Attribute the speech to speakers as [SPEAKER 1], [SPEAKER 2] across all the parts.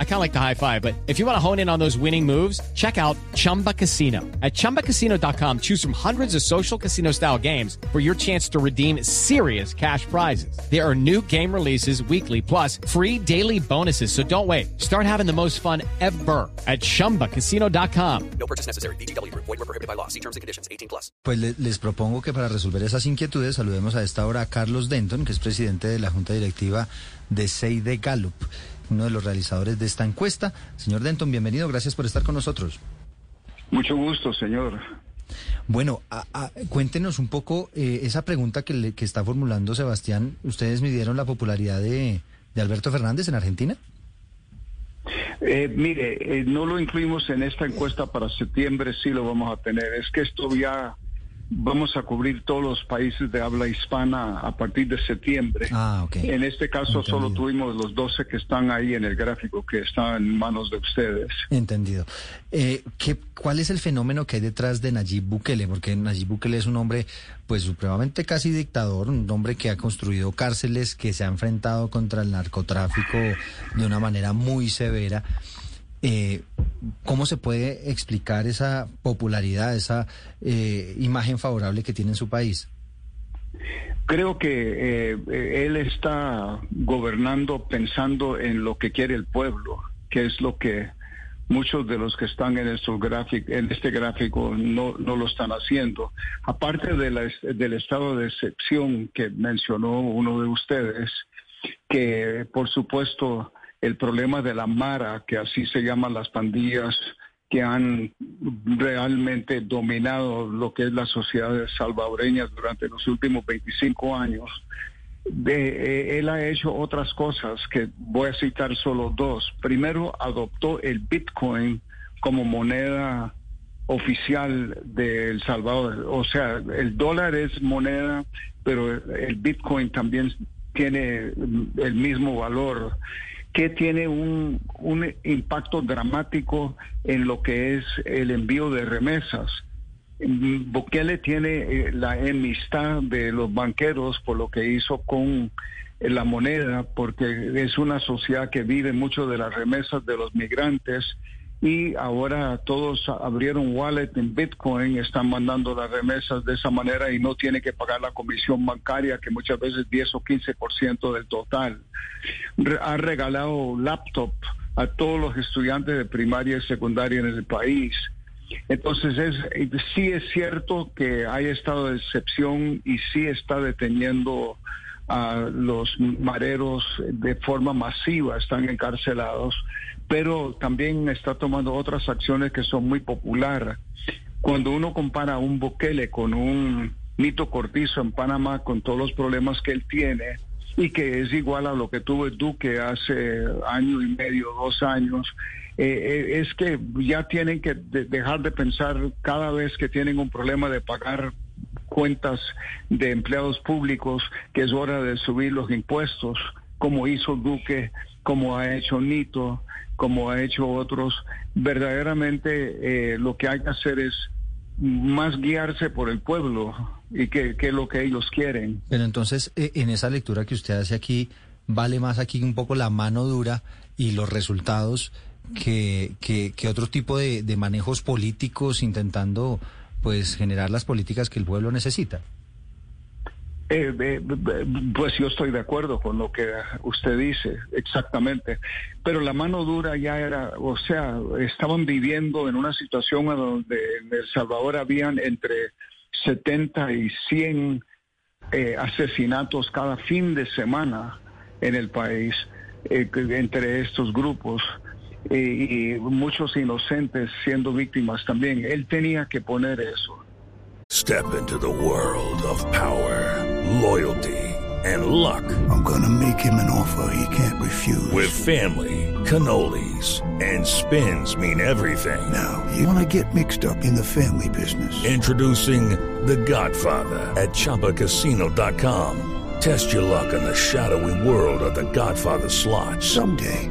[SPEAKER 1] I kind of like the high five, but if you want to hone in on those winning moves, check out Chumba Casino. At ChumbaCasino.com, choose from hundreds of social casino style games for your chance to redeem serious cash prizes. There are new game releases weekly, plus free daily bonuses. So don't wait. Start having the most fun ever at ChumbaCasino.com.
[SPEAKER 2] No purchase necessary. BGW. Void were prohibited by law. See terms and conditions. 18 plus.
[SPEAKER 3] Pues le- les propongo que para resolver esas inquietudes saludemos a esta hora a Carlos Denton, que es presidente de la Junta Directiva de Seide Gallup, uno de los realizadores de esta encuesta. Señor Denton, bienvenido, gracias por estar con nosotros.
[SPEAKER 4] Mucho gusto, señor.
[SPEAKER 3] Bueno, a- a- cuéntenos un poco eh, esa pregunta que, le- que está formulando Sebastián. ¿Ustedes midieron la popularidad de, de Alberto Fernández en Argentina?
[SPEAKER 4] Eh, mire, eh, no lo incluimos en esta encuesta para septiembre, sí lo vamos a tener. Es que esto ya vamos a cubrir todos los países de habla hispana a partir de septiembre.
[SPEAKER 3] Ah, ok.
[SPEAKER 4] En este caso solo tuvimos los 12 que están ahí en el gráfico, que están en manos de ustedes.
[SPEAKER 3] Entendido. Eh, ¿qué, ¿Cuál es el fenómeno que hay detrás de Nayib Bukele? Porque Nayib Bukele es un hombre, pues, supremamente casi dictador, un hombre que ha construido cárceles, que se ha enfrentado contra el narcotráfico de una manera muy severa. Eh, ¿Cómo se puede explicar esa popularidad, esa eh, imagen favorable que tiene en su país?
[SPEAKER 4] Creo que eh, eh, él está gobernando pensando en lo que quiere el pueblo, que es lo que muchos de los que están en, estos gráfic- en este gráfico no, no lo están haciendo. Aparte de la del estado de excepción que mencionó uno de ustedes, que por supuesto el problema de la Mara, que así se llaman las pandillas que han realmente dominado lo que es la sociedad salvadoreña durante los últimos 25 años. Eh, él ha hecho otras cosas que voy a citar solo dos. Primero, adoptó el Bitcoin como moneda oficial de El Salvador. O sea, el dólar es moneda, pero el Bitcoin también tiene el mismo valor que tiene un, un impacto dramático en lo que es el envío de remesas. Bukele tiene eh, la enemistad de los banqueros por lo que hizo con eh, la moneda, porque es una sociedad que vive mucho de las remesas de los migrantes y ahora todos abrieron wallet en Bitcoin, están mandando las remesas de esa manera y no tiene que pagar la comisión bancaria, que muchas veces es 10 o 15% del total. Ha regalado laptop a todos los estudiantes de primaria y secundaria en el país. Entonces, es, sí es cierto que hay estado de excepción y sí está deteniendo a los mareros de forma masiva, están encarcelados, pero también está tomando otras acciones que son muy populares. Cuando uno compara un Bukele con un Nito Cortizo en Panamá, con todos los problemas que él tiene, y que es igual a lo que tuvo el Duque hace año y medio, dos años, eh, eh, es que ya tienen que de- dejar de pensar cada vez que tienen un problema de pagar cuentas de empleados públicos que es hora de subir los impuestos, como hizo Duque, como ha hecho Nito, como ha hecho otros. Verdaderamente eh, lo que hay que hacer es más guiarse por el pueblo y que, que lo que ellos quieren.
[SPEAKER 3] Pero entonces, eh, en esa lectura que usted hace aquí, vale más aquí un poco la mano dura y los resultados que, que, otro tipo de manejos políticos intentando pues generar las políticas que el pueblo necesita.
[SPEAKER 4] Eh, eh, eh, pues yo estoy de acuerdo con lo que usted dice, exactamente. Pero la mano dura ya era, o sea, estaban viviendo en una situación donde en El Salvador habían entre 70 y 100 eh, asesinatos cada fin de semana en el país eh, entre estos grupos y muchos inocentes siendo víctimas también. Él tenía que poner eso.
[SPEAKER 5] Step into the world of power, loyalty, and luck.
[SPEAKER 6] I'm gonna make him an offer he can't refuse.
[SPEAKER 5] With family, cannolis, and spins mean everything.
[SPEAKER 6] now, you wanna get mixed up in the family business.
[SPEAKER 5] Introducing The Godfather at ChumbaCasino.com. Test your luck in the shadowy world of The Godfather slot.
[SPEAKER 6] Someday,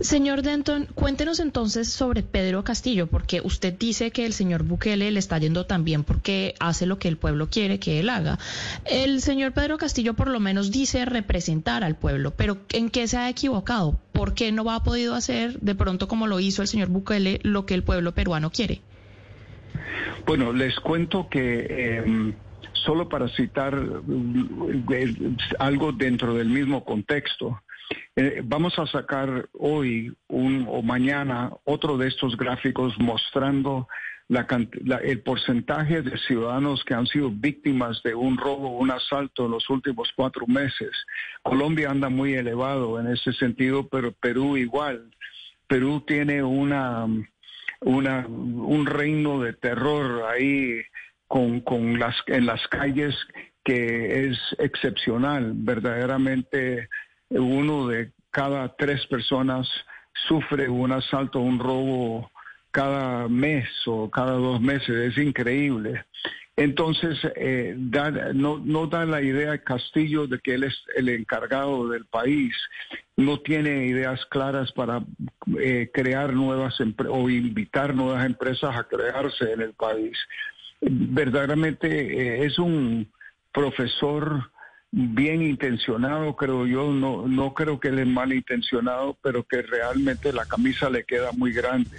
[SPEAKER 7] Señor Denton, cuéntenos entonces sobre Pedro Castillo, porque usted dice que el señor Bukele le está yendo tan bien porque hace lo que el pueblo quiere que él haga. El señor Pedro Castillo por lo menos dice representar al pueblo, pero ¿en qué se ha equivocado? ¿Por qué no ha podido hacer de pronto como lo hizo el señor Bukele lo que el pueblo peruano quiere?
[SPEAKER 4] Bueno, les cuento que eh, solo para citar eh, algo dentro del mismo contexto, eh, vamos a sacar hoy un, o mañana otro de estos gráficos mostrando la, la, el porcentaje de ciudadanos que han sido víctimas de un robo un asalto en los últimos cuatro meses. Colombia anda muy elevado en ese sentido, pero Perú igual. Perú tiene una, una un reino de terror ahí con, con las en las calles que es excepcional, verdaderamente uno de cada tres personas sufre un asalto, un robo cada mes o cada dos meses. Es increíble. Entonces, eh, no, da la idea Castillo de que él es el encargado del país. No tiene ideas claras para eh, crear nuevas o invitar nuevas empresas a crearse en el país. Verdaderamente eh, es un profesor bien intencionado, creo yo, no, no creo que él es mal intencionado, pero que realmente la camisa le queda muy grande.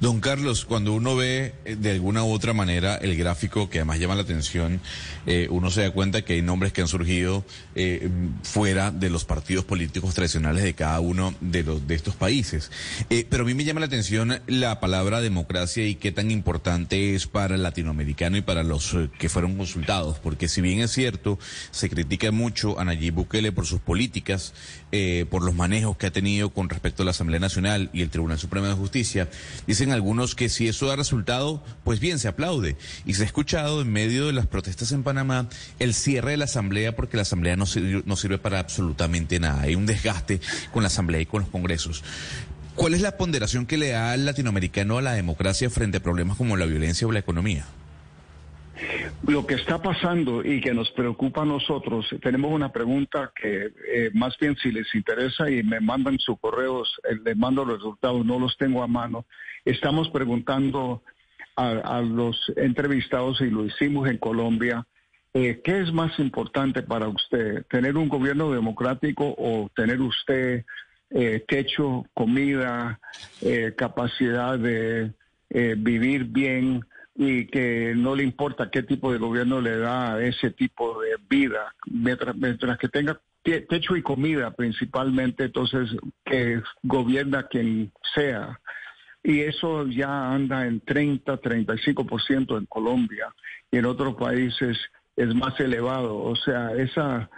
[SPEAKER 8] Don Carlos, cuando uno ve eh, de alguna u otra manera el gráfico que además llama la atención, eh, uno se da cuenta que hay nombres que han surgido eh, fuera de los partidos políticos tradicionales de cada uno de los de estos países. Pero a mí me llama la atención la palabra democracia y qué tan importante es para el latinoamericano y para los que fueron consultados, porque si bien es cierto, se critica mucho a Nayib Bukele por sus políticas, por los manejos que ha tenido con respecto a la Asamblea Nacional y el Tribunal Supremo de Justicia, dicen algunos que si eso da resultado, pues bien, se aplaude. Y se ha escuchado en medio de las protestas en Panamá el cierre de la Asamblea porque la Asamblea no sirve, no sirve para absolutamente nada. Hay un desgaste con la Asamblea y con los Congresos. ¿Cuál es la ponderación que le da al latinoamericano a la democracia frente a problemas como la violencia o la economía?
[SPEAKER 4] Lo que está pasando y que nos preocupa a nosotros, tenemos una pregunta que eh, más bien si les interesa y me mandan sus correos, eh, les mando los resultados, no los tengo a mano. Estamos preguntando a, los entrevistados y lo hicimos en Colombia, eh, ¿qué es más importante para usted? ¿Tener un gobierno democrático o tener usted eh, techo, comida, capacidad de vivir bien? Y que no le importa qué tipo de gobierno le da ese tipo de vida, mientras, mientras que tenga techo y comida principalmente, entonces que gobierna quien sea. Y eso ya anda en 30, 35% en Colombia y en otros países es más elevado. O sea, esa,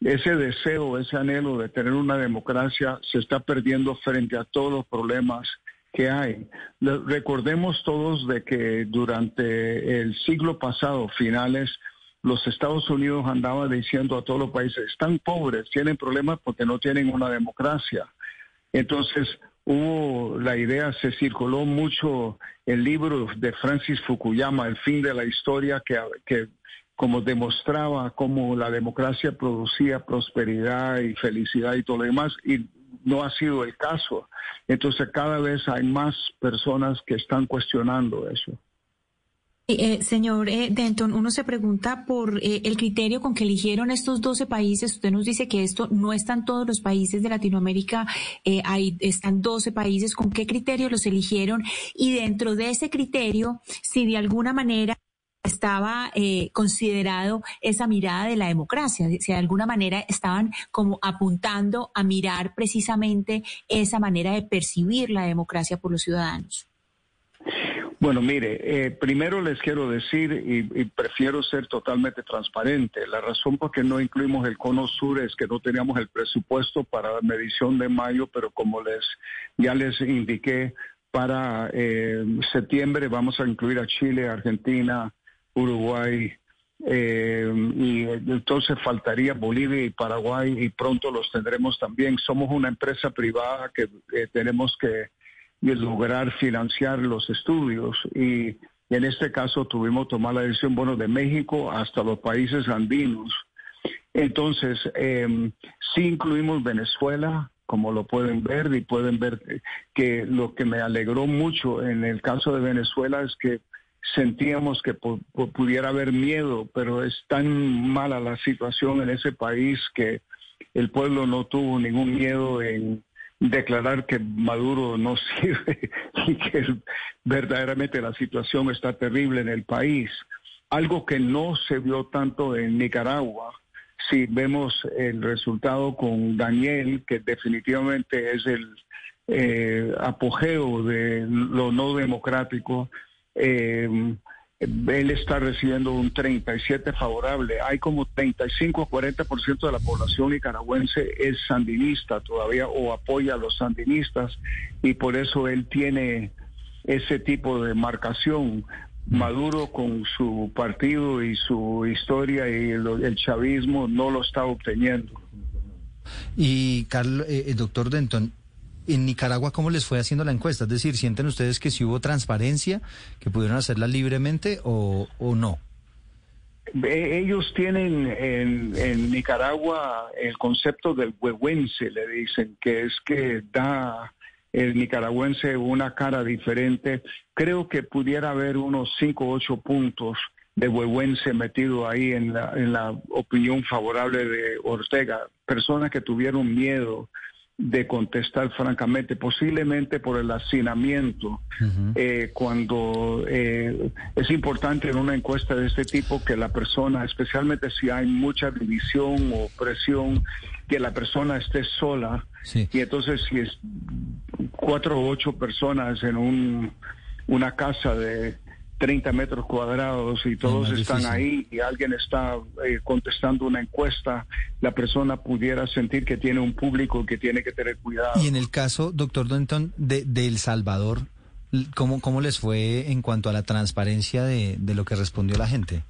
[SPEAKER 4] ese deseo, ese anhelo de tener una democracia se está perdiendo frente a todos los problemas que hay. Recordemos todos de que durante el siglo pasado, finales, los Estados Unidos andaban diciendo a todos los países, están pobres, tienen problemas porque no tienen una democracia. Entonces, hubo la idea, se circuló mucho el libro de Francis Fukuyama, El fin de la historia, que, que como demostraba cómo la democracia producía prosperidad y felicidad y todo lo demás, no ha sido el caso. Entonces cada vez hay más personas que están cuestionando eso.
[SPEAKER 9] Eh, señor eh, Denton, uno se pregunta por eh, el criterio con que eligieron estos 12 países. Usted nos dice que esto no están todos los países de Latinoamérica, ahí están 12 países. ¿Con qué criterio los eligieron? Y dentro de ese criterio, si de alguna manera estaba eh, considerado esa mirada de la democracia, si de alguna manera estaban como apuntando a mirar precisamente esa manera de percibir la democracia por los ciudadanos.
[SPEAKER 4] Bueno, mire, eh, primero les quiero decir, y, y, prefiero ser totalmente transparente, la razón por qué no incluimos el cono sur es que no teníamos el presupuesto para la medición de mayo, pero como les ya les indiqué, para eh, septiembre vamos a incluir a Chile, Argentina, Uruguay, eh, y entonces faltaría Bolivia y Paraguay y pronto los tendremos también. Somos una empresa privada que eh, tenemos que lograr financiar los estudios y, en este caso tuvimos que tomar la decisión, bueno, de México hasta los países andinos Entonces, eh, sí incluimos Venezuela, como lo pueden ver, y pueden ver que lo que me alegró mucho en el caso de Venezuela es que sentíamos que pudiera haber miedo, pero es tan mala la situación en ese país que el pueblo no tuvo ningún miedo en declarar que Maduro no sirve y que verdaderamente la situación está terrible en el país. Algo que no se vio tanto en Nicaragua. Si vemos el resultado con Daniel, que definitivamente es el eh, apogeo de lo no democrático, eh, él está recibiendo un 37 favorable. Hay como 35 o 40% de la población nicaragüense es sandinista todavía o apoya a los sandinistas y por eso él tiene ese tipo de marcación. Maduro con su partido y su historia y el, chavismo no lo está obteniendo.
[SPEAKER 3] Y Carlos, eh, el doctor Denton, en Nicaragua, ¿cómo les fue haciendo la encuesta? Es decir, ¿sienten ustedes que si hubo transparencia, que pudieron hacerla libremente o, no?
[SPEAKER 4] Ellos tienen en, Nicaragua el concepto del huehuense, le dicen, que es que da el nicaragüense una cara diferente. Creo que pudiera haber unos cinco o ocho puntos de huehuense metido ahí en la opinión favorable de Ortega. Personas que tuvieron miedo de contestar francamente, posiblemente por el hacinamiento, eh, cuando eh, es importante en una encuesta de este tipo que la persona, especialmente si hay mucha división o presión, que la persona esté sola. Y entonces si es cuatro o ocho personas en un, una casa de 30 metros cuadrados y todos están ahí y alguien está eh, contestando una encuesta, la persona pudiera sentir que tiene un público que tiene que tener cuidado.
[SPEAKER 3] Y en el caso, doctor Denton, de, de El Salvador, ¿cómo, ¿cómo les fue en cuanto a la transparencia de, de lo que respondió la gente?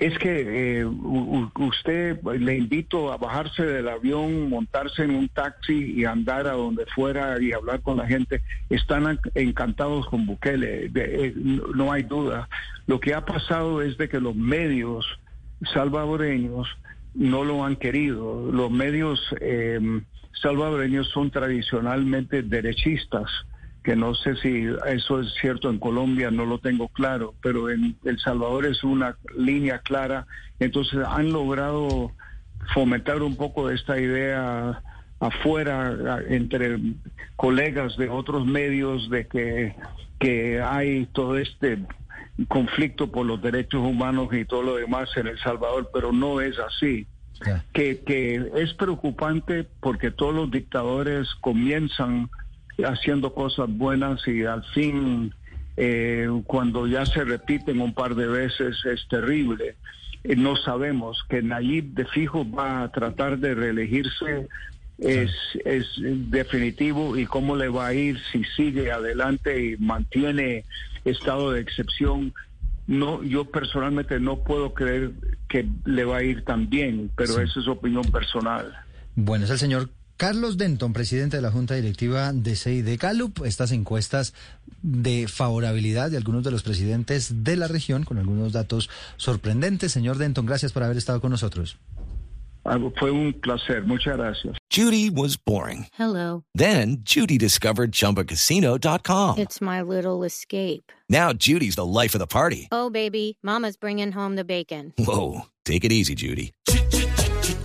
[SPEAKER 4] Es que eh, usted le invito a bajarse del avión, montarse en un taxi y andar a donde fuera y hablar con la gente. Están encantados con Bukele, eh, no hay duda. Lo que ha pasado es de que los medios salvadoreños no lo han querido. Los medios eh, salvadoreños son tradicionalmente derechistas que no sé si eso es cierto en Colombia, no lo tengo claro, pero en El Salvador es una línea clara. Entonces han logrado fomentar un poco esta idea afuera entre colegas de otros medios de que, que hay todo este conflicto por los derechos humanos y todo lo demás en El Salvador, pero no es así. Que, que es preocupante porque todos los dictadores comienzan haciendo cosas buenas y al fin eh, cuando ya se repiten un par de veces es terrible. Eh, no sabemos que Nayib de fijo va a tratar de reelegirse es, es definitivo y cómo le va a ir si sigue adelante y mantiene estado de excepción. No, yo personalmente no puedo creer que le va a ir tan bien, pero esa es opinión personal.
[SPEAKER 3] Bueno, es el señor Carlos Denton, presidente de la Junta Directiva de CID Gallup, estas encuestas de favorabilidad de algunos de los presidentes de la región con algunos datos sorprendentes. Señor Denton, gracias por haber estado con nosotros.
[SPEAKER 4] Fue un placer, muchas gracias.
[SPEAKER 10] Judy was boring.
[SPEAKER 11] Hello.
[SPEAKER 10] Then Judy discovered chumbacasino.com.
[SPEAKER 11] It's my little escape.
[SPEAKER 10] Now Judy's the life of the party.
[SPEAKER 11] Oh baby, mama's bringing home the bacon.
[SPEAKER 10] Whoa, take it easy, Judy.